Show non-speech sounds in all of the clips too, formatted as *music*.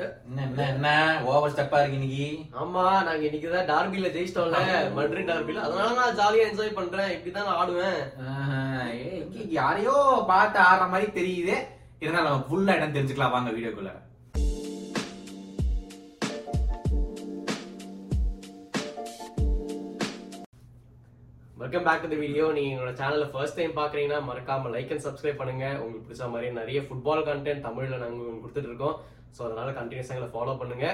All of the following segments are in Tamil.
ஓவர் ஸ்டெப்பா இருக்கு இன்னைக்கு? ஆமா நாங்க இன்னைக்கு தான் டார்பில ஜெயிச்சிட்டோம்ல. மட்ரிட் டார்பில அதனால நான் ஜாலியா என்ஜாய் பண்றேன். இப்படிதான் நான் ஆடுவேன். யாரையோ பார்த்து ஆடுற மாதிரி தெரியுது. இருந்தாலும் நம்ம ஃபுல்லா இடம் தெரிஞ்சுக்கலாம். வாங்க வீடியோக்குள்ள. வெல்கம் பேக் டு வீடியோ நீங்க எங்களோட சேனல்ல ஃபர்ஸ்ட் டைம் பாக்குறீங்கன்னா மறக்காம லைக் அண்ட் சப்ஸ்கிரைப் பண்ணுங்க. உங்களுக்கு பிடிச்ச மாதிரி நிறைய ஃபுட்பால் கண்டென்ட் தமிழ்ல நாங்க உங்களுக்கு கொடுத்துட்டு இருக்கோம். ஸோ அதனால கண்டினியூஸா எங்களை ஃபாலோ பண்ணுங்க.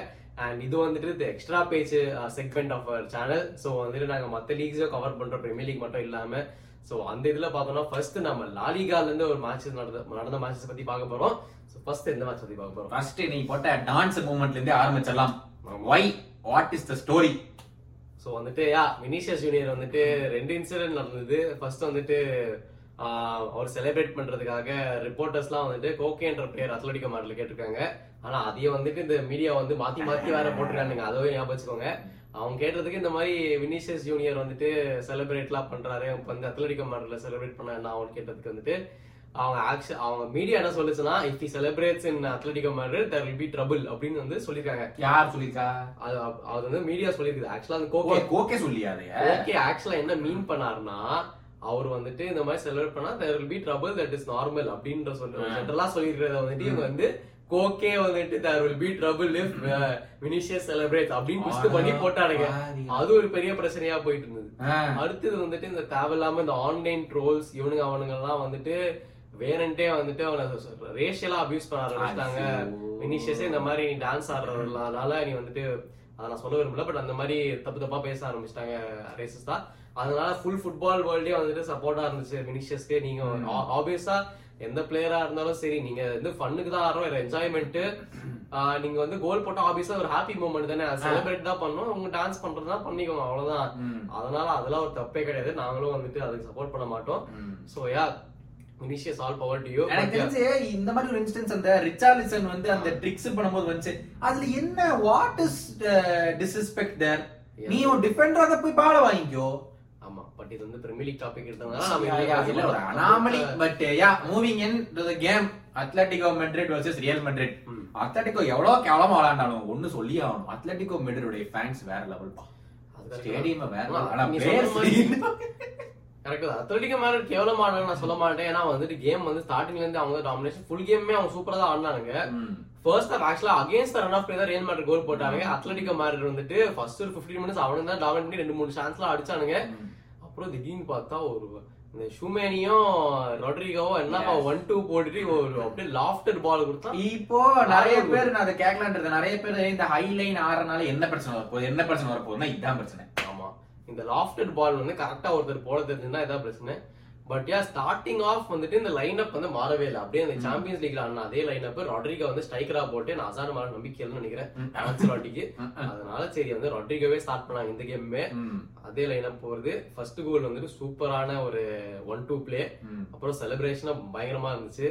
அண்ட் இது வந்துட்டு extra page segment of channel so வந்துட்டு நாங்க மற்ற லீக்ஸும் கவர் பண்றோம் பிரீமியர் லீக் மட்டும் இல்லாம ஸோ அந்த இதுல பார்த்தோம்னா ஃபர்ஸ்ட் நம்ம லாலிகால இருந்து ஒரு மேட்சஸ் நடந்த நடந்த மேட்சஸ் பத்தி பார்க்க போறோம். ஸோ ஃபர்ஸ்ட் எந்த மேட்ச் பத்தி பார்க்க போறோம்? ஃபர்ஸ்ட் நீ போட்ட டான்ஸ் மூமெண்ட்ல இருந்தே ஆரம்பிச்சிடலாம். Why what is the story so வந்துட்டு யா வினிஷியஸ் ஜூனியர் வந்துட்டு ரெண்டு இன்சிடென்ட் நடந்தது. ஃபர்ஸ்ட் வந்துட்டு ஆஹ், அவர் செலிப்ரேட் பண்றதுக்காக ரிப்போர்ட்டர்ஸ்லாம் வந்துட்டு கோகேன்ற பிளேயர் அத்லட்டிகோ மாடல கேட்டிருக்காங்க. ஆனா அதையும் வந்துட்டு இந்த மீடியா வந்து மாத்தி மாத்தி வேற போட்டிருக்கானுங்க. அதவே ஞாபகம் வச்சுக்கோங்க. அவங்க கேட்டதுக்கு இந்த மாதிரி வினிஷியஸ் ஜூனியர் வந்துட்டு செலிப்ரேட்லாம் பண்றாரு. வந்து அத்லட்டிகோ மாடல செலிப்ரேட் பண்ண என்ன அவன் கேட்டதுக்கு வந்துட்டு அவங்க ஆக்ஷன் அவங்க மீடியா என்ன சொல்லுச்சுன்னா if he celebrates in Atletico Madrid there will be trouble அப்படின்னு வந்து சொல்லியிருக்காங்க. யார் சொல்லிருக்கா அது அது வந்து மீடியா சொல்லியிருக்குது. ஆக்சுவலா அந்த கோகே ஓகே சொல்லியா அதைய? ஓகே ஆக்சுவலா என்ன மீன் பண்ணாருன்னா அவர் வந்துட்டு இந்த மாதிரி செலிப்ரேட் பண்ணா there will be trouble that is normal அப்படின்ற சொல்ற ஜென்ரலா சொல்லிருக்கிறத வந்துட்டு இவங்க வந்து கோகே வந்துட்டு there will be trouble if Vinicius celebrate அப்படின்னு புஷ்டு பண்ணி போட்டானுங்க. அது ஒரு பெரிய பிரச்சனையா போயிட்டு இருந்தது. அடுத்தது வந்துட்டு இந்த தேவையில்லாம இந்த ஆன்லைன் ட்ரோல்ஸ் இவனுங்க அவனுங்க எல்லாம் வந்துட்டு வேறன்ட்டே வந்துட்டு அவனை ரேஷியலா அபியூஸ் பண்ண ஆரம்பிச்சிட்டாங்க. வினிஷியஸே இந்த மாதிரி நீ டான்ஸ் ஆடுறதுனால நீ வந்துட்டு அதை நான் சொல்ல விரும்பல பட் அந்த மாதிரி தப்பு தப்பா பேச ஆரம்பிச்சிட்டாங்க ரேசஸ் தான் அதனால ஃபுல் ஃபுட்பால் வேர்ல்டே வந்துட்டு சப்போர்ட்டா இருந்துச்சு வினிஷியஸ்க்கு நீங்க ஆப்வியஸா எந்த பிளேயரா இருந்தாலும் சரி நீங்க வந்து ஃபன்னுக்கு தான் ஆடுறோம் ஒரு என்ஜாய்மெண்ட் நீங்க வந்து கோல் போட்டா ஆப்வியஸா ஒரு ஹாப்பி மூமெண்ட் தானே. செலிப்ரேட் தான் பண்ணணும் உங்க டான்ஸ் பண்றதுனா பண்ணிக்கோங்க அவ்வளவுதான். அதனால அதெல்லாம் ஒரு தப்பே கிடையாது. நாங்களும் வந்துட்டு அதுக்கு சப்போர்ட் பண்ண மாட்டோம். So yeah Vinicius all power to you எனக்கு தெரிஞ்சு இந்த மாதிரி ஒரு இன்ஸ்டன்ஸ் அந்த ரிச்சார்லிசன் வந்து அந்த ட்ரிக்ஸ் பண்ணும்போது வந்துச்சு. அதுல என்ன வாட் இஸ் டிஸ்ரெஸ்பெக்ட் தேர் நீ ஒரு டிஃபெண்டரா போய் பாட வாங்கிக்கோ. ஆமா பட் இது வந்து பிரீமியர் லீக் டாபிக் ஒரு anomaly but yeah moving in to the game Atletico Madrid versus Real Madrid Atletico எவ்வளவு கேவலமா விளையாண்டாலும் ஒண்ணு சொல்லி ஆகணும் அத்லெட்டிகோ மெட்ரிடோட ஃபேன்ஸ் வேற லெவல் பா. ஸ்டேடியம் வேற கரெக்ட் அத்லட்டிக் மேல கேவலம் நான் சொல்ல மாட்டேன். ஏன்னா வந்துட்டு கேம் வந்து ஸ்டார்டிங்ல இருந்து அவங்க டாமினேஷன் ஃபுல் கேமே அவங்க சூப்பரா தான் ஆடினானுங்க. ஃபர்ஸ்ட் ஹாஃப் ஆக்சுவலா அகைன்ஸ்ட் ரன் ஆஃப் தான் ரியல் மேட்ரிட் கோல் போட்டாங்க அத்லட்டிகோ மேட்ரிட் வந்துட்டு ஃபர்ஸ்ட் ஒரு 15 மினிட்ஸ் அவனுக்கு தான் டாமினேட் பண்ணி ரெண்டு மூணு சான்ஸ்லாம் அடிச்சானுங்க. அப்புறம் திடீர்னு பார்த்தா ஒரு இந்த ஷூமேனியும் ரொட்ரிகோவும் என்ன ஒன் டூ போட்டுட்டு ஒரு அப்படியே லாஃப்டர் பால் கொடுத்தா இப்போ நிறைய பேர் நான் அதை கேட்கலான்றது நிறைய பேர் இந்த ஹை லைன் ஆறனால என்ன பிரச்சனை வரப்போகுது என்ன பிரச்சனை வரப்போகுதுன்னா இதான் பிரச்சனை. ஆமா. இந்த லாஃப்டட் பால் வந்து கரெக்டா ஒருத்தர் போட தெரிஞ்சுன்னா இதான் பிரச்சனை. பட் யா ஸ்டார்டிங் ஆஃப் வந்துட்டு இந்த லைன் அப் வந்து மாறவே இல்லை. அப்படியே அந்த சாம்பியன்ஸ் லீக்ல ஆடின அதே லைன் அப் ரொட்ரிகோ வந்து ஸ்ட்ரைக்கரா போட்டு நான் அசான மேல நம்பிக்கை நினைக்கிறேன் ஆன்சலாட்டிக்கு *laughs* அதனால சரி வந்து ரொட்ரிகோவே ஸ்டார்ட் பண்ணாங்க இந்த கேமுமே. அதே லைன் அப் போறது. ஃபர்ஸ்ட் கோல் வந்துட்டு சூப்பரான ஒரு ஒன் டூ பிளே. அப்புறம் செலிப்ரேஷனா பயங்கரமா இருந்துச்சு.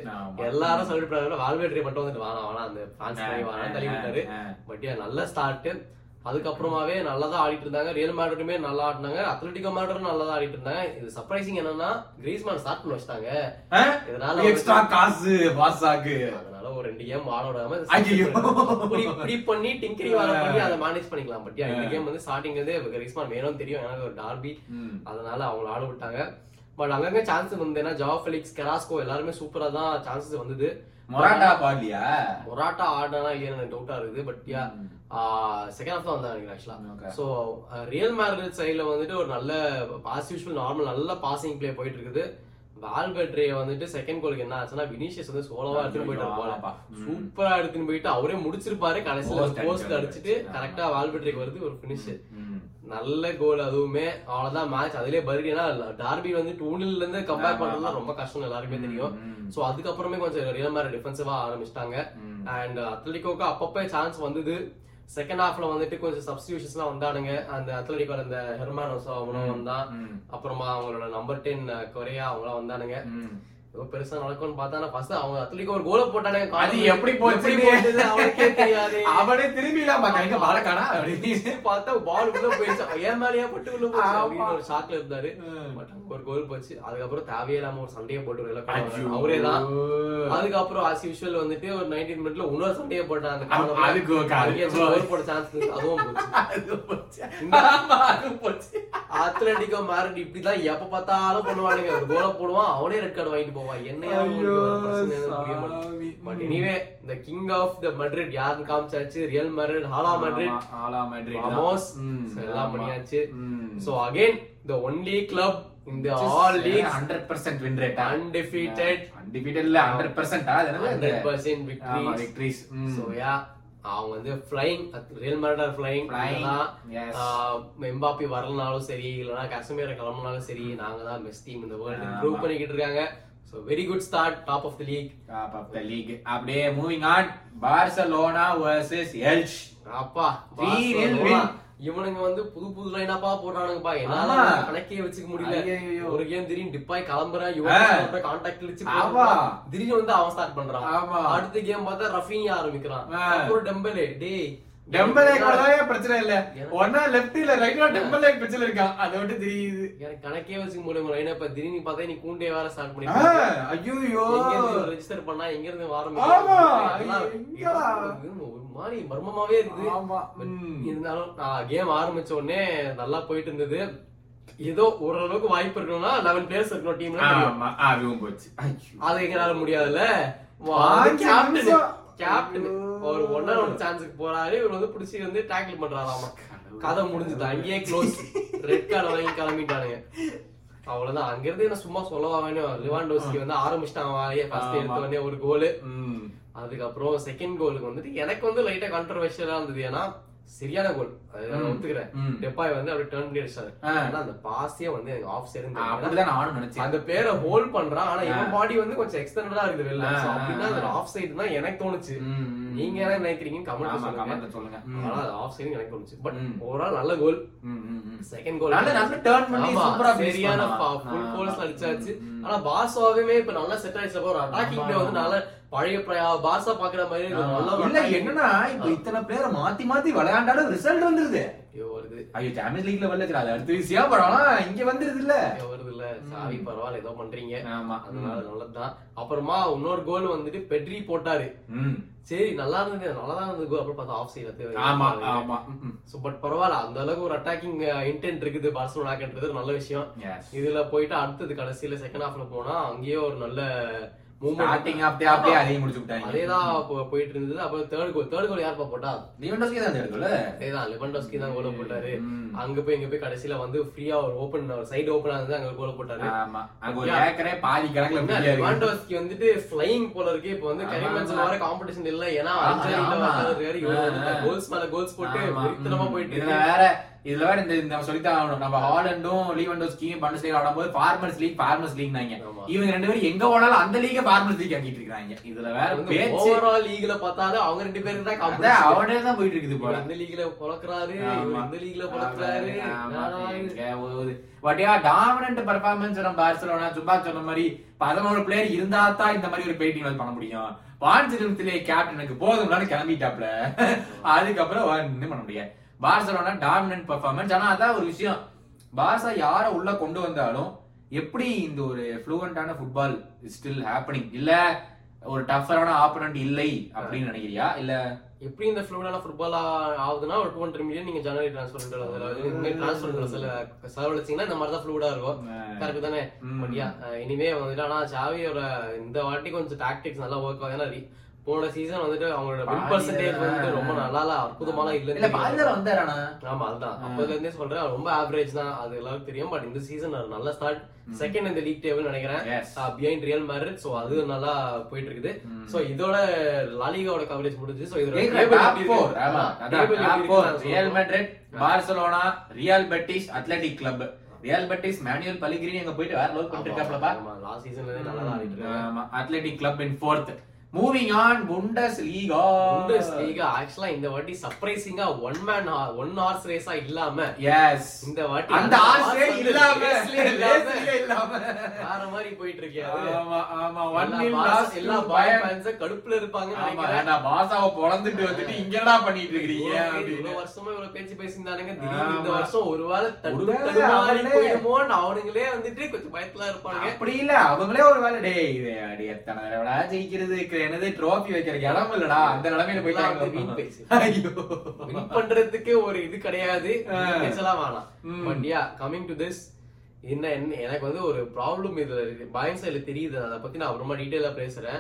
எல்லாரும் செலிப்ரேட் பண்ணாங்க. வால்வேட்ரி மட்டும் வந்துட்டு வேணாம் வேணாம் அந்த ஃபேன்ஸ் வேணாம் தள்ளி விட்டாரு. பட் யா நல்ல ஸ்டார்ட் அதுக்கப்புறமாவே நல்லா தான் ஆடிட்டு இருந்தாங்க. ரியல் மேட்ரிடுமே நல்லா ஆடினாங்க. அத்லட்டிகோ மேட்ரும் நல்லா தான் ஆடிட்டு இருந்தாங்க. இது சர்ப்ரைசிங் என்னன்னா கிரீஸ்மேன் ஸ்டார்ட் பண்ணி வச்சிட்டாங்க? இதனால எக்ஸ்ட்ரா காசு பாஸாக்கு அதனால ஒரு ரெண்டு கேம் ஆட விடாம. இப்படி பண்ணி டிங்கரி வர பண்ணி அதை மேனேஜ் பண்ணிக்கலாம். பட் இந்த கேம் வந்து ஸ்டார்டிங்ல இருந்தே கிரீஸ்மான் வேணும்னு தெரியும். எனக்கு ஒரு டார்பி. அதனால அவங்க ஆட விட்டாங்க. பட் அங்கங்க சான்ஸ் வந்து ஏன்னா ஜா ஃபெலிக்ஸ் கெராஸ்கோ எல்லாருமே சூப்பரா தான் சான்சஸ் வந்தது. மொராட்டா பாடலியா மொராட்டா ஆடினா இல்லையா எனக்கு டவுட்டா இருக்குது. பட் யா செகண்ட் ஹாஃப் தான் வந்தாங்க ஆக்சுவலா Okay. சோ ரியல் மேட்ரிட் சைடுல வந்துட்டு ஒரு நல்ல பாஸ் யூஸ்வல் நார்மல் நல்ல பாசிங் ப்ளே போயிட்டு இருக்குது வால்பெட்ரே வந்துட்டு செகண்ட் கோலுக்கு என்ன ஆச்சுன்னா வினிஷியஸ் வந்து சோலோவா எடுத்துட்டு. ம். சூப்பரா எடுத்துட்டு போயிட்டு அவரே முடிச்சிருப்பாரு கடைசியில போஸ்ட் அடிச்சு அடிச்சுட்டு. கரெக்டா வால்பெட்ரேக்கு வருது ஒரு பினிஷ். நல்ல கோல் அதுவுமே அவ்வளவுதான் மேட்ச் அதுலயே பர்கி ஏன்னா டார்பி வந்து டூனில் இருந்து கம்பேர் பண்றதுலாம் ரொம்ப கஷ்டம் எல்லாருக்குமே தெரியும். சோ அதுக்கப்புறமே கொஞ்சம் ரியல் மேட்ரிட் டிஃபென்சிவா ஆரம்பிச்சிட்டாங்க. அண்ட் அத்லட்டிகோக்கு அப்பப்போ சான்ஸ் வந்தது செகண்ட் ஹாஃப்ல வந்துட்டு கொஞ்சம் சப்ஸ்டியூஷன்ஸ்லாம் வந்தானுங்க அந்த அத்லட்டிகோ அந்த ஹெர்மானோஸ் அவனும் வந்தான். அப்புறமா அவங்களோட நம்பர் டென் கொரியா அவங்களாம் வந்தானுங்க. ஏதோ பெருசா நடக்கும்னு பார்த்தா ஃபர்ஸ்ட் அவங்க அத்லீக் ஒரு கோல போட்டானே அது எப்படி போச்சு? அவனுக்கே தெரியாது. அவனே திரும்பிலாம் பார்க்க எங்க பால காணா அப்படின்னு பார்த்தா பால் உள்ள போயிடுச்சு. ஏன் மேலயே பட்டு உள்ள போச்சு. அப்படின்னு ஒரு ஷாக்ல இருந்தாரு. பட் ஒரு கோல் போச்சு. அதுக்கப்புறம் தேவையில்லாம ஒரு சண்டையை போட்டு. கொண்டு அவரே தான். அதுக்கப்புறம் ஆஸ் யூஷுவல் வந்துட்டு ஒரு 19 மினிட்ல இன்னொரு சண்டையை காரணம் அதுக்கு கோல் போட சான்ஸ் அதுவும் போச்சு. *laughs* அது போச்சு. இந்த- ஆமா, அது போச்சு. அத்லட்டிகோ மேரிட் இப்படிதான் எப்ப பார்த்தாலும் பண்ணுவானுங்க. ஒரு கோல போடுவான். அவனே ரெட் கார்டு வாங்கிட்டு போவான் என்னையா இந்த கிங் ஆஃப் த மட்ரிட் யாருன்னு காமிச்சாச்சு Real Madrid Hala Madrid so எல்லாம். பண்ணியாச்சு. So again the only club இந்த ஆல் லீக் 100% win rate ஆ? Undefeated. Undefeated இல்ல, 100% ஆ? அது என்னது? ஹண்ட்ரட் பர்சன்ட் ஆமா, விக்டரிஸ். சோ யா அவங்க வந்து flying Real Madrid flying. Mbappe வரலனாலும் சரி இல்லனா கசமீர கிளம்பினாலும் சரி நாங்க தான் பெஸ்ட் டீம் இந்த வேர்ல்ட். ப்ரூவ் பண்ணிக்கிட்டு இருக்காங்க so very good start top of the league Top of the league. அப்படியே moving on Barcelona versus Elche அப்பா. இவனுங்க வந்து புது புது லைனப்பா போடுறானுங்கப்பா என்னால. கணக்கே வச்சுக்க முடியல. ஒரு கேம் திடீர்னு டிப்பாய் கிளம்புறான். இவன் கான்டாக்ட் வச்சு. திடீர்னு வந்து அவன் ஸ்டார்ட் பண்றான். அடுத்த கேம் பார்த்தா ரஃபீனியா ஆரம்பிக்கிறான். அப்புறம் டெம்பலே டேய் டெம்பலே பிரச்சனை இல்ல. ஒன்னா லெஃப்ட் இல்ல ரைட்ல டெம்பலே பிரச்சனை இருக்கான் அதை விட்டு தெரியுது. எனக்கு கணக்கே வச்சுக்க முடியும் லைன் இப்ப திடீர்னு பார்த்தா நீ கூண்டே வேற ஸ்டார்ட் பண்ணி ஐயோ ரெஜிஸ்டர் பண்ணா எங்க இருந்து. ஆரம்பிக்கும்? ஒரு மாதிரி மர்மமாவே இருக்குது. இருந்தாலும் நான் கேம் ஆரம்பிச்ச உடனே நல்லா போயிட்டு இருந்தது. ஏதோ ஓரளவுக்கு வாய்ப்பு இருக்கணும்னா லெவன் பிளேயர்ஸ் இருக்கணும் டீம்ல அதுவும் போச்சு. அது எங்களால முடியாதுல்ல. கேப்டன். ஒரு ஒன்னா ஒன் சான்ஸுக்கு போறாரு. இவர் வந்து புடிச்சு வந்து டேக்கிள் பண்றாராமா. கதை முடிஞ்சது. அங்கேயே க்ளோஸ் ரெட் கார்டு வாங்கி கிளம்பிட்டானுங்க. அவ்வளவுதான். அங்க இருந்து என்ன சும்மா சொல்லவா வேணும் லிவாண்டோஸ்கி வந்து ஆரம்பிச்சிட்டான். ஃபர்ஸ்ட். எடுத்த உடனே ஒரு கோலு. அதுக்கப்புறம் செகண்ட் கோலுக்கு வந்துட்டு எனக்கு வந்து லைட்டா கான்ட்ரவர்ஷியலா இருந்தது. ஏன்னா சரியான கோல் நான். ஒத்துக்கிறேன். டெப்பாய் வந்து அப்படி டர்ன் பண்ணி அடிச்சாரு. ஆனா அந்த பாஸே வந்து எனக்கு ஆஃப் சைடு அப்படிதான் நானும் நினைச்சேன் அந்த பேரை ஹோல்ட் பண்றான் ஆனா இவன். பாடி வந்து கொஞ்சம் எக்ஸ்டெண்டடா இருக்குது வெளில அப்படின்னா அது. ஆஃப் சைடு தான் எனக்கு தோணுச்சு. நீங்க என்ன நினைக்கிறீங்கன்னு ஆமா கமெண்ட் சொல்லுங்க. ஆனா அது ஆஃப் சைடு எனக்கு தோணுச்சு பட். ஓவரால் நல்ல கோல். செகண்ட் கோல் நல்ல நல்ல டர்ன் பண்ணி சூப்பரா சரியான. ஃபுல் கோல்ஸ் அடிச்சாச்சு. ஆனா பார்சாவே இப்ப நல்லா செட் ஆயிடுச்சு ஒரு. வந்து நல்ல பழைய பார்சா பாக்குற மாதிரி இல்ல என்னன்னா இப்ப இத்தனை பேரை மாத்தி மாத்தி விளையாண்டாலும் ரிசல்ட் வந்துருது. ஐயோ, வருது. ஐயோ சாம்பியன்ஸ் லீக்ல வரல அது அடுத்த விஷயம் பரவாயில்ல இங்க வந்துருது இல்ல வருது இல்ல சாவி பரவாயில்ல ஏதோ பண்றீங்க. ஆமா. அதனால நல்லதுதான். அப்புறமா இன்னொரு கோல் வந்துட்டு பெட்ரி போட்டாரு. சரி நல்லா இருந்தது. நல்லா தான் இருந்தது அப்புறம் பார்த்தா ஆஃப் சைடு ஆமா ஆமா. சோ பட் பரவாயில்ல. அந்த அளவுக்கு ஒரு அட்டாக்கிங் இன்டென்ட் இருக்குது. பார்சலோனாக்குன்றது நல்ல விஷயம். இதுல போயிட்டு அடுத்தது கடைசியில செகண்ட் ஹாஃப்ல போனா அங்கேயே ஒரு நல்ல மூவ்மெண்ட் அப்படியே அப்படியே அதையும் முடிச்சு விட்டாங்க அதேதான் போயிட்டு இருந்தது அப்புறம் தேர்ட் கோல் தேர்ட் கோல் யாருப்பா போட்டா லிவண்டோஸ்கி தான் எடுக்கல அதேதான் லெவன்டோஸ்கி தான் கோல போட்டாரு. அங்க போய் இங்க போய் கடைசியில வந்து ஃப்ரீயா ஒரு ஓபன் சைடு ஓபன் ஆனது அங்க கோல போட்டாரு ஆமா அங்க ஒரு ஏக்கரே பாதி கணக்குல இருக்கு. லெவாண்டோஸ்கி வந்துட்டு flying போல இருக்கு இப்ப வந்து ஆமா. வர காம்படிஷன் இல்ல ஏன்னா ஆமா, அஞ்சலில ஆ. கோல்ஸ் மேல கோல்ஸ் போட்டு ஆமா. விருத்தனமா ம். போயிட்டு. வேற இதுல வேற இந்த இந்த சொல்லித்தான் ஆகணும். நம்ம ஹாலண்டும் லீவண்டோஸ்கியும் பண்டஸ் லீக் ஆடும்போது ஃபார்மர்ஸ் லீக் ஃபார்மர்ஸ் லீக் நாங்க. இவங்க ரெண்டு பேரும் எங்க போனாலும் அந்த லீக ஃபார்மர்ஸ் லீக் ஆக்கிட்டு இருக்காங்க இதுல வேற overall leagueல பார்த்தாலும் அவங்க ரெண்டு பேருக்கு தான். அவனே தான் போயிட்டு இருக்குது போல. இந்த லீக்ல பொழக்கிறாரு இந்த லீக்ல பொழக்கிறாரு. But yeah, dominant performance நம்ம பார்சலோனா. சும்மா சொன்ன மாதிரி பதினோரு பிளேயர் இருந்தா தான் இந்த மாதிரி ஒரு பெயிண்டிங் வந்து பண்ண முடியும். நிமிஷத்திலே கேப்டனுக்கு போதும்னாலும் கிளம்பிட்டாப்ல. அதுக்கப்புறம் ஒண்ணும் பண்ண முடியாது. பார்சலோனா டாமினன்ட் பெர்ஃபார்மன்ஸ் ஆனா அதான் ஒரு விஷயம். பார்சா யார உள்ள கொண்டு வந்தாலும் எப்படி இந்த ஒரு ஃப்ளூவண்டான ஃபுட்பால் ஸ்டில் ஹேப்பனிங் இல்ல ஒரு டஃபரான ஆப்பனண்ட் இல்லை அப்படின்னு நினைக்கிறியா? இல்ல எப்படி இந்த ஃப்ளூடான ஃபுட்பால் ஆகுதுன்னா ஒரு டூ ஹண்ட்ரட் மில்லியன் நீங்க ஜனவரி ட்ரான்ஸ்ஃபர் அதாவது ட்ரான்ஸ்ஃபர் சில செலவழிச்சீங்கன்னா இந்த மாதிரி தான் ஃப்ளூடா இருக்கும். கரெக்ட் தானே? ம். பட் யா இனிமே வந்துட்டு ஆனா சாவியோட இந்த வாட்டி கொஞ்சம் டாக்டிக்ஸ் நல்லா ஒர்க் ஆகும் ஏன்னா போன சீசன் வந்துட்டு அவங்களோட வின் பர்சன்டேஜ் வந்துட்டு ரொம்ப நல்லா அற்புதமான இல்ல இல்ல பாதியில வந்தாரானா ஆமா அதுதான். அப்பதுல இருந்தே சொல்றேன் ரொம்ப ஆவரேஜ் தான். அது எல்லாருக்கும் தெரியும் பட் இந்த சீசன் நல்ல ஸ்டார்ட் செகண்ட் இந்த லீக் டேபிள் நினைக்கிறேன். பிஹைண்ட் ரியல் மேரிட் சோ அது நல்லா போயிட்டு இருக்குது. சோ இதோட லாலிகாவோட கவரேஜ் முடிஞ்சு சோ இதோட Real. Madrid Barcelona Real Betis Athletic Club Real Betis Manuel Pellegrini அங்க போயிட்டு வேற லோக் பண்ணிருக்காப்லப்பா ஆமா லாஸ்ட் சீசன்ல நல்லா ஆடிட்டு இருக்காங்க ஆமா Athletic Club in fourth moving on Bundesliga liga ஆக்சுவலா இந்த வாட்டி சர்ப்ரைசிங்கா ஒன் மேன் ஒன் ஹார்ஸ் ரேஸா இல்லாம எஸ் இந்த வாட்டி அந்த ஆசை horse இல்லாம இல்லாம வேற மாதிரி போயிட்டு இருக்கு ஆமா ஆமா ஒன் boss- லாஸ்ட் எல்லா பாய் ஃபேன்ஸ் கடுப்புல இருப்பாங்கன்னு ஆமா நினைக்கிறேன். ஏன்டா பாசாவை பொளந்துட்டு வந்துட்டு இங்க என்னடா பண்ணிட்டு இருக்கீங்க இவ்வளவு அப்படின்னு. வருஷமா இவ்வளவு பேச்சு பேசியிருந்தானுங்க. திடீர்னு இந்த. வருஷம் ஒருவேளை தட்டு ஒருவேளை தடுமாறி போயிடுமோன்னு அவனுங்களே வந்துட்டு கொஞ்சம் பயத்துல இருப்பானுங்க அப்படி இல்ல அவங்களே ஒரு வேலை டேய் இது அடி எத்தனை தடவை ஜெயிக்கிறது என்னது ட்ரோஃபி வைக்கிற இடம் இல்லடா அந்த நிலைமையில வீண் போயிட்டாங்க. ஐயோ வின் பண்றதுக்கு ஒரு இது கிடையாது. பேசலாம் வேணாம் ம். But yeah coming to this என்ன என்ன எனக்கு வந்து ஒரு ப்ராப்ளம் இதுல இருக்கு. பாயின் சைடுல தெரியுது அதை பத்தி நான் அப்புறமா டீடைலா பேசுறேன்.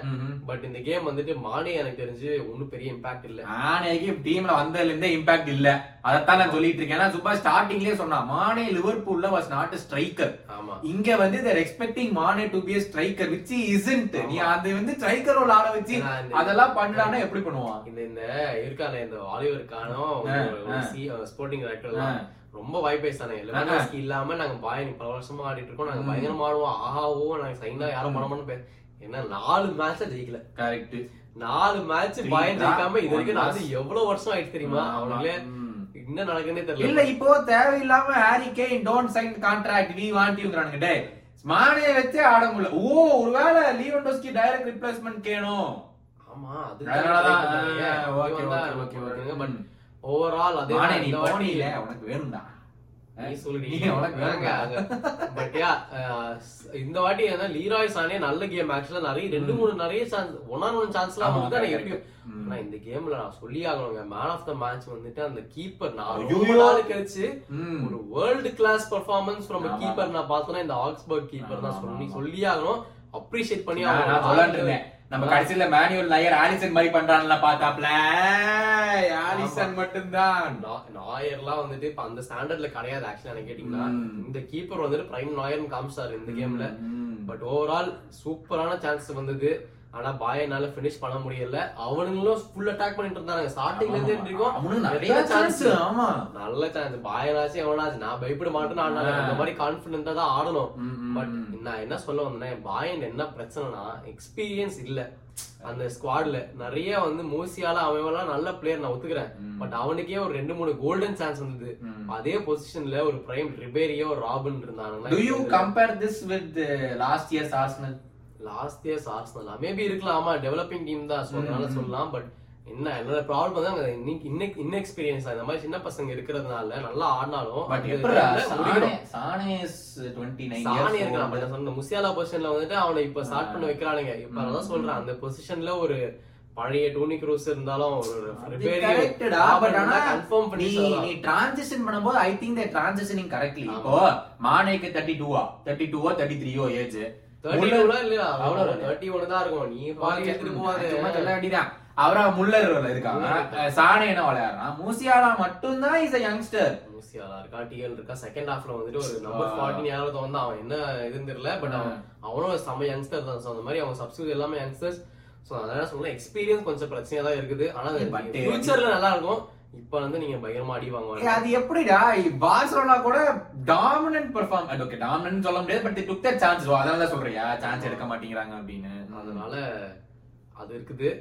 பட் இந்த கேம் வந்துட்டு மானே எனக்கு தெரிஞ்சு ஒன்னும் பெரிய இம்பாக்ட் இல்ல. மானேக்கு டீம்ல வந்ததுல இருந்தே இம்பாக்ட் இல்ல. அதத்தான் நான் சொல்லிட்டு இருக்கேன். ஏன்னா சும்மா ஸ்டார்டிங்லயே சொன்னா மானே லிவர்பூல்ல வாஸ் நாட் ஸ்ட்ரைக்கர் ஆமா. இங்க வந்து there expecting Mane to be striker which isn't நீ அது வந்து ஸ்ட்ரைக்கர் ரோல் ஆட வச்சு அதெல்லாம் பண்ணலாம்னா எப்படி பண்ணுவான்? இந்த இந்த இருக்கான இந்த ஆலிவர் கானோ ஸ்போர்ட்டிங் டைரக்டர். ரொம்ப பேசானே லெவன்டோஸ்கி இல்லாம நாங்க பாய் பல வருஷமா ஆடிட்டு இருக்கோம். நாங்க பயங்கரமா ஆடுவோம். ஆஹா ஓ நாங்க சைனா யாரும் பண்ண மாட்டோம். என்ன நாலு மேட்ச் ஜெயிக்கல. கரெக்ட் நாலு மேட்ச் தான், ஜெயிக்காம இது வரைக்கும் நான் எவ்வளவு வருஷம் ஆயிடுச்சு தெரியுமா. அவங்களே. என்ன நடக்குன்னே இல்ல தெரியல இப்போ தேவையில்லாம Harry Kane don't sign contract we want யூங்கறானுங்க டேய் மானே வச்சே ஆட முடியல. ஓ ஒருவேளை லீவன்டோஸ்கி டைரக்ட் ரிப்ளேஸ்மெண்ட் கேணும். ஆமா அது ஆ, okay, okay, okay, okay. But overall அதே நீ இந்த வாட்டி- போனில உனக்கு வேணும்டா. இந்த வாட்டி லீராய் சானே நல்ல கேம் ஆக்சுவலா நிறைய ரெண்டு மூணு நிறைய சான்ஸ் ஒன் ஆன் ஒன் சான்ஸ்லாம் வந்து correct, எப்படி ம். ஆனா இந்த கேம்ல நான் சொல்லி ஆகணுங்க மேன் ஆஃப் த மேட்ச் வந்துட்டு அந்த கீப்பர் நான் நாள் கழிச்சு. ஒரு world class performance from. Keeper நான் பார்த்தேன்னா இந்த ஆக்ஸ்பர்க் கீப்பர் தான் சொல்லி. சொல்லி ஆகணும் அப்ரிஷியேட் பண்ணி நான் நம்ம கடைசியில மேனுவல் நாயர் ஆலிசன் மாதிரி பண்றான்ல பாத்தாப்ல ஆலிசன் மட்டும்தான். நாயர்லாம் வந்துட்டு இப்ப அந்த ஸ்டாண்டர்ட்ல கிடையாது ஆக்சுவலா எனக்கு கேட்டீங்கன்னா. இந்த கீப்பர் வந்துட்டு பிரைம் நாயர்னு காமிச்சாரு இந்த கேம்ல. பட் ஓவரால் சூப்பரான சான்ஸ் வந்தது. ஆனா பாயனால பினிஷ் பண்ண முடியல. அவனுங்களும் ஃபுல் அட்டாக் பண்ணிட்டு இருந்தாங்க ஸ்டார்டிங்ல இருந்தே இருக்கும் நிறைய சான்ஸ் ஆமா. நல்ல சான்ஸ் பாயனாச்சு எவனாச்சு. நான் பயப்பட மாட்டேன்னு ஆடினாங்க. ஆ. அந்த மாதிரி கான்பிடென்ட்டா தான் ஆடணும். பட். நான் என்ன சொல்ல வந்தேன் பாயன் என்ன பிரச்சனைனா எக்ஸ்பீரியன்ஸ் இல்ல அந்த ஸ்குவாட்ல நிறைய வந்து மூசியால அவன் நல்ல பிளேயர் நான் ஒத்துக்கிறேன். பட் அவனுக்கே ஒரு ரெண்டு மூணு கோல்டன் சான்ஸ் வந்தது. அதே பொசிஷன்ல ஒரு prime Ribery Robben Do you இருந்தாங்க compare this with the last year's Arsenal? Last year's Arsenal maybe இருக்கலாம் ஆமா டெவலப்பிங் டீம் தான் அதனால ம். சொல்லலாம் பட் என்ன என்னோட ப்ராப்ளம் தான் இன்னைக்கு இன்னைக்கு இன்எக்ஸ்பீரியன்ஸ் இந்த மாதிரி சின்ன பசங்க இருக்கிறதுனால நல்லா ஆடினாலும் But அந்த எப்படிடா? time ல சானே முடிக்கணும். சானே is 29 சாணி இருக்கலாம். பட் சொன்ன முசியாலா பொசிஷன்ல வந்துட்டு அவனை இப்ப ஸ்டார்ட் பண்ண வைக்கிறானுங்க இப்ப. அதான் சொல்றேன் அந்த பொசிஷன்ல ஒரு பழைய டோனி க்ரூஸ் இருந்தாலும் கன்ஃபார்ம் பண்ணி நீ transition பண்ணும்போது I think they're transitioning correctly. ஆமா. இப்போ மானேக்கு 32-ஆ, 32-ஓ, 33-ஓ age. 32 லாம் இல்லையா? அவ்வளவு அவ்வளவு இல்லையா? 31 தான் இருக்கும். நீ பாதி. எடுத்துட்டு. சும்மா சொல்ல வேண்டியதுதான். அவரா முல்லர் இருக்காங்க என்ன விளையாடுறான் மூசியாலா மட்டும்தான் இஸ் யங்ஸ்டர் மூசியாலா இருக்கா, டிஎல் இருக்கா, second halfல வந்துட்டு ஒரு ஆ. 14 யாராவது வந்தா அவன் என்ன இதுன்னு தெரியல. But அவன் அவனும் செம youngster தான். So, அந்த மாதிரி அவங்க substitute எல்லாமே youngsters. So, அதனால சொல்றேன், experience கொஞ்சம் பிரச்சனையா தான் இருக்குது. ஆனா But- futureல நல்லா இருக்கும். இப்ப வந்து நீங்க பயங்கரமா அடி வாங்குவாங்க. அது எப்படிடா பார்சலோனா கூட டாமினன்ட் பெர்ஃபார்ம் ஓகே டாமினன்ட் சொல்ல முடியாது பட் டுக் தட் சான்ஸ் அதனால தான் சொல்றியா சான்ஸ் எடுக்க மாட்டேங்கிறாங்க அப்படின்னு அதனால அது இருக்குது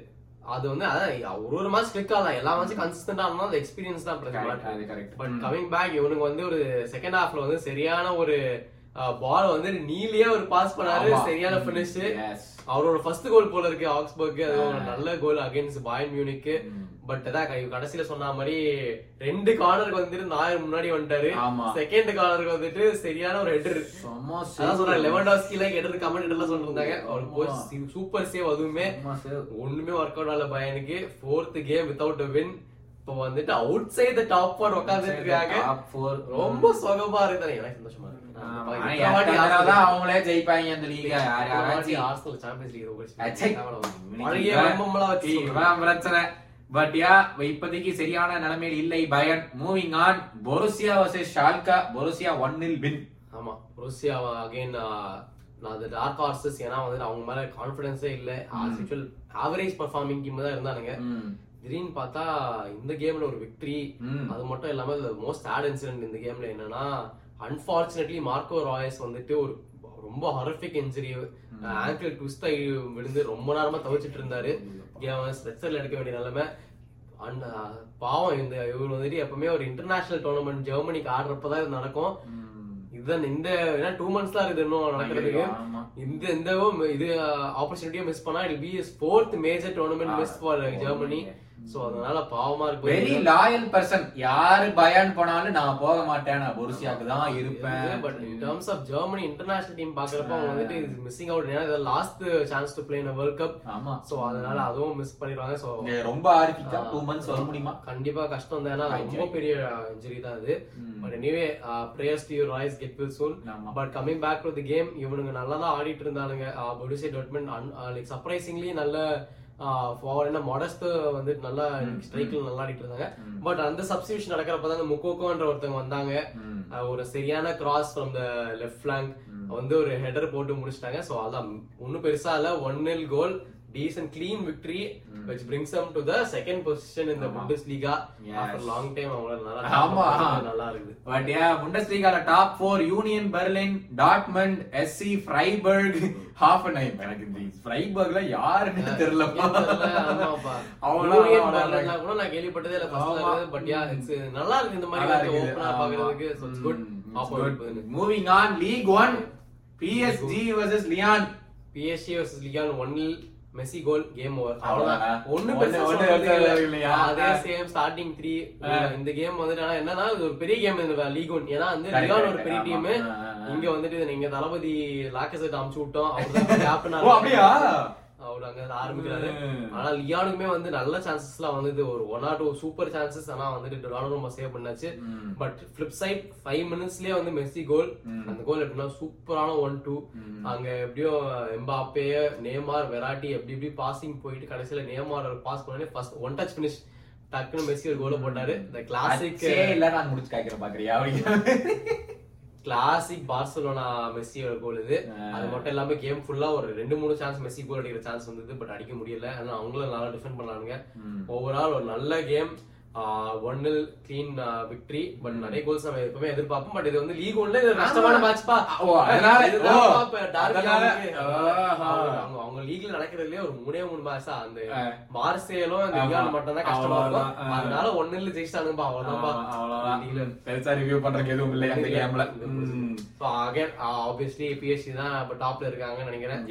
அது வந்து அதான் ஒரு ஒரு மேட்ச் கிளிக் ஆகலாம் எல்லா மேட்சும் கன்சிஸ்டன்டா இருந்தா அந்த எக்ஸ்பீரியன்ஸ் தான் பிரச்சனை. அது கரெக்ட் பட் கமிங் பேக் இவனுக்கு வந்து ஒரு செகண்ட் ஹாஃப்ல வந்து சரியான ஒரு பால் வந்து நீலியே ஒரு பாஸ் பண்ணாரு. சரியான பினிஷ் அவரோட ஃபர்ஸ்ட் கோல் போல இருக்கு ஆக்ஸ்பர்க். அது ஒரு நல்ல goal against Bayern Munich but அதான் கடைசியில சொன்ன மாதிரி ரெண்டு கார்னருக்கு வந்துட்டு நாயர் முன்னாடி வந்துட்டாரு. செகண்ட் கார்னருக்கு வந்துட்டு சரியான ஒரு ஹெடர் அதான் சொல்றேன் லெவன்டாஸ்கில ஹெடர் கமெண்ட் எல்லாம் சொல்லிருந்தாங்க. அவர் சூப்பர் சேவ் அதுவுமே. ஒண்ணுமே ஒர்க் அவுட் ஆகல பயனுக்கு. ஃபோர்த் கேம் வித்தவுட் வின் இப்போ வந்துட்டு outside the top four உட்கார்ந்துட்டு இருக்காங்க. ரொம்ப சுகமா இருக்கு எனக்கு சந்தோஷமா இருக்கு. அவங்களே ஜெயிப்பாங்க அந்த லீக ஆர்சனல் சாம்பியன்ஸ். பிரச்சனை. பட் யா இப்போதைக்கு சரியான நிலைமையில் இல்லை. Bayern moving on Borussia versus Schalke Borussia one nil win ஆமா ருசியா அகைன் நான் அந்த டார்க் ஹார்சஸ் ஏன்னா வந்து அவங்க மேல கான்பிடன்ஸே இல்ல. ஆக்சுவல் ஆவரேஜ் பர்ஃபார்மிங் டீம் தான் இருந்தானுங்க. திடீர்னு பார்த்தா இந்த கேம்ல ஒரு விக்டரி அது மட்டும் இல்லாம மோஸ்ட் ஆட் இன்சிடென்ட் இந்த கேம்ல என்னன்னா அன்பார்ச்சுனேட்லி மார்க்கோ ராயஸ் வந்துட்டு ஒரு ரொம்ப ஹாரிஃபிக் இன்ஜுரி ஆங்கிள் ட்விஸ்ட் விழுந்து ரொம்ப நேரமா தவிச்சிட்டு இருந்தாரு. ஸ்ட்ரெச்சர்ல எடுக்க வேண்டிய நிலைமை. அண்ட் பாவம் இந்த இவர் வந்துட்டு எப்பவுமே ஒரு இன்டர்நேஷனல் டோர்னமெண்ட் ஜெர்மனிக்கு ஆடுறப்பதான் இது நடக்கும். இதுதான் இந்த ஏன்னா டூ மந்த்ஸ் தான் இருக்குது இன்னும் நடக்கிறதுக்கு. இந்த இந்த இது ஆப்பர்ச்சுனிட்டியை மிஸ் பண்ணா it be fourth major tournament miss for Germany. So அதனால பாவமா வெரி இருக்கு லாயல் பர்சன் யாரு பயான் போனாலும் நான் போக மாட்டேன். நான் பொருசியாக்கு தான் இருப்பேன். But in terms of Germany international team பாக்குறப்ப அவங்க வந்துட்டு மிஸ்ஸிங் அவுட் ஏன்னா last chance to play in world cup ஆமா. சோ அதனால அதுவும் மிஸ் பண்ணிடுவாங்க. சோ ரொம்ப ஆர்பிக்கா டூ மந்த்ஸ் வர முடியுமா? கண்டிப்பா கஷ்டம் தான். ஏன்னா ரொம்ப பெரிய இன்ஜுரி தான் இது but anyway prayers to your Reus get well soon. But coming back to the game இவனுங்க நல்லா தான் ஆடிட்டு இருந்தானுங்க. பொடிசே டொட்மெண்ட் லைக் சர்ப்ரைசிங்லி நல்ல ஃபார் என்ன மொடஸ்ட் வந்து நல்லா ஸ்ட்ரைக்ல நல்லா ஆடிட்டு இருந்தாங்க. பட் அந்த சப்ஸ்டியூஷன் நடக்கிறப்ப தான் முக்கோக்கோன்ற ஒருத்தவங்க வந்தாங்க. ஒரு சரியான cross from the left flank வந்து ஒரு ஹெடர் போட்டு முடிச்சிட்டாங்க. சோ அதான் ஒன்னும் பெருசா இல்ல. One nil decent clean victory which brings them to the second position in the Bundesliga Yes. after long time அவங்கள ஆமா. நல்லா இருக்குது. But yeah புண்டஸ்லீகால top four Union Berlin Dortmund SC Freiburg Hoffenheim எனக்கு இந்த ஃப்ரைபர்க்ல யாருன்னு. அவ்வளவு Union அவ்வளவு Berlinல கூட நான் கேள்விப்பட்டதே இல்ல. But yeah, it's, நல்லா இருக்கு இந்த மாதிரி ஆ பாக்குறதுக்கு. Good. பாப்போம் இப்ப moving on league one PSG versus Lyon PSG versus Lyon. 1-0 Messi goal game over அவ்வளவுதானா? ஒண்ணு? அதே. சேம் ஸ்டார்டிங் த்ரீ இந்த கேம் வந்துட்டு ஆனா என்னன்னா பெரிய கேம் லீக் ஒன் ஏன்னா வந்து ஒரு. பெரிய. டீம். இங்க வந்துட்டு நீங்க தளபதி லாக்கசெட் அமுச்சு விட்டோம் *laughs* அப்படியா அவர் அங்க ஆரம்பிக்கிறாரு. ஆனா லியானுக்குமே வந்து நல்ல சான்சஸ் எல்லாம் வந்தது. ஒரு one or two super chances ஆனா வந்துட்டு டொனால்டோ ரொம்ப சேவ் பண்ணாச்சு. பட் ஃபிளிப் சைட் ஃபைவ் மினிட்ஸ்லயே வந்து மெஸ்ஸி கோல். அந்த கோல் எப்படின்னா சூப்பரான ஒன் டூ. அங்க எப்படியோ எம்பாப்பே நேமார் வெராட்டி எப்படி எப்படி பாசிங் போயிட்டு கடைசியில நேமார் பாஸ் பண்ணி ஃபர்ஸ்ட் ஒன் டச் ஃபினிஷ் டக்குன்னு மெஸ்ஸி ஒரு கோல போட்டாரு. இந்த கிளாசிக் நான் முடிச்சு காய்க்கிறேன் பாக்குறியா? *laughs* கிளாசிக் பார்சலோனா மெஸ்ஸியோட கோல் இது. அது மட்டும் இல்லாம கேம் ஃபுல்லா ஒரு ரெண்டு மூணு சான்ஸ் மெஸ்ஸி கோல் அடிக்கிற சான்ஸ் வந்தது பட் அடிக்க முடியல. ஆனா அவங்களும் நல்லா டிஃபெண்ட் பண்ணானுங்க. ஓவரால் ஒரு நல்ல game one nil clean victory but நிறைய கோல்ஸ் நம்ம எப்பவுமே எதிர்பார்ப்போம். பட் இது வந்து லீக் ஒன்ல இது கஷ்டமான மேட்ச் பா. அவங்க அவங்க- லீக்ல நடக்கிறதுலயே ஒரு மூணே மூணு மேட்ச் தான். அந்த. மார்சேலும் அந்த. லியான் மட்டும் தான் கஷ்டமா இருக்கும். அதனால ஒன்னில் ஜெயிச்சிட்டானுப்பா அவ்வளவுதான்ப்பா. அவ்வளவுதான். பெருசா ரிவ்யூ பண்றதுக்கு எதுவும் இல்லை அந்த கேம்ல Obviously PSG தான் இப்ப டாப்ல இருக்காங்கன்னு நினைக்கிறேன்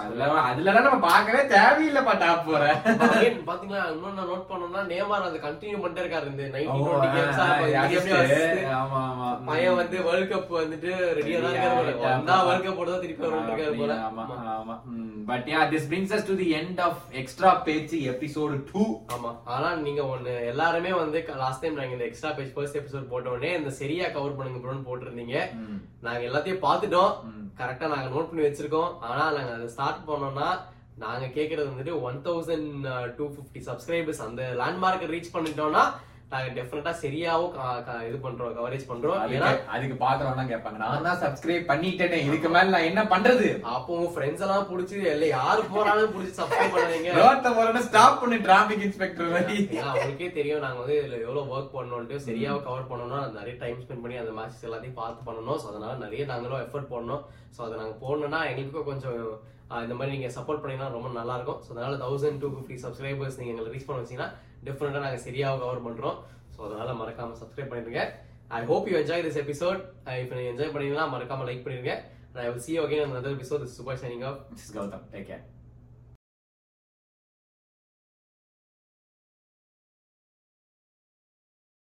அதுல அதுல நம்ம பார்க்கவே தேவையில்லைப்பா டாப் போற But again, பாத்தீங்களா இன்னும் நான் நோட் பண்ணோம்னா நேமார் அதை கண்டினியூ பண்ணிட்டே இருக்காரு இந்த 19 ஓ, 20 games ஆ ஆ, இப்ப இந்த assist. game லயும் assist. ஆமா, ஆமா. பையன் வந்து வேர்ல்ட் கப் வந்துட்டு ரெடியா தான் இருக்காரு வந்தா. வேர்ல்ட் கப் போட திருப்பி இருக்காரு போல ஆமா, ஆமா. but yeah, this brings us to the end of extra பேச்சு எபிசோடு டூ ஆமா ஆனா நீங்க ஒண்ணு எல்லாருமே வந்து லாஸ்ட் டைம் நாங்க இந்த எக்ஸ்ட்ரா பேஜ் ஃபர்ஸ்ட் எபிசோட் போட்ட உடனே இந்த சரியா கவர் பண்ணுங்க ப்ரோன்னு போட்டிருந்தீங்க நாங்க எல்லாத்தையும் பார்த்துட்டோம். கரெக்டா நாங்க நோட் பண்ணி வச்சிருக்கோம். ஆனா நாங்க அதை ஸ்டார்ட் பண்ணோம்னா நாங்க கேக்குறது வந்துட்டு one thousand two fifty subscribers அந்த லேண்ட்மார்க்கை ரீச் பண்ணிட்டோம்னா நாங்க டெஃபினட்டா சரியாவும் இது பண்றோம் கவரேஜ் பண்றோம். ஏன்னா அதுக்கு பாக்குறவங்க கேட்பாங்க. நான் தான் சப்ஸ்கிரைப் பண்ணிட்டேனே இதுக்கு மேல நான் என்ன பண்றது? அப்போ உங்க ஃப்ரெண்ட்ஸ் எல்லாம் புடிச்சு இல்ல யாரு போறாலும் புடிச்சு சப்ஸ்கிரைப் பண்ணுவீங்க ரோட்ட போறேன்னு ஸ்டாப் பண்ணி டிராபிக் இன்ஸ்பெக்டர் மாதிரி. அவங்களுக்கே தெரியும் நாங்க வந்து இதுல எவ்வளவு ஒர்க் பண்ணணும்ட்டு சரியா கவர் பண்ணணும்னா நிறைய டைம் ஸ்பெண்ட் பண்ணி அந்த மேட்சஸ் எல்லாத்தையும் பார்த்து பண்ணணும். ஸோ அதனால நிறைய நாங்களும் எஃபர்ட் போடணும். ஸோ அதை நாங்க போடணும்னா எங்களுக்கும் கொஞ்சம் இந்த மாதிரி நீங்க சப்போர்ட் பண்ணீங்கன்னா ரொம்ப நல்லா இருக்கும். ஸோ அதனால தௌசண்ட் டூ ஃபிஃப்டி சப்ஸ்கிரைபர்ஸ் நீங்க எங்களை ரீச் பண்ண வச்சீங்கன்னா டிஃப்ரெண்ட்டாக நாங்கள் சரியாக கவர் பண்ணுறோம் ஸோ அதனால் மறக்காமல் சப்ஸ்கிரைப் பண்ணிடுங்க. I hope you enjoy this episode இப்போ நீங்க என்ஜாய் பண்ணீங்கன்னா மறக்காமல் லைக் பண்ணிடுங்க. ஐ வில் சி ஓகே அந்த episode another signing off Gautham take care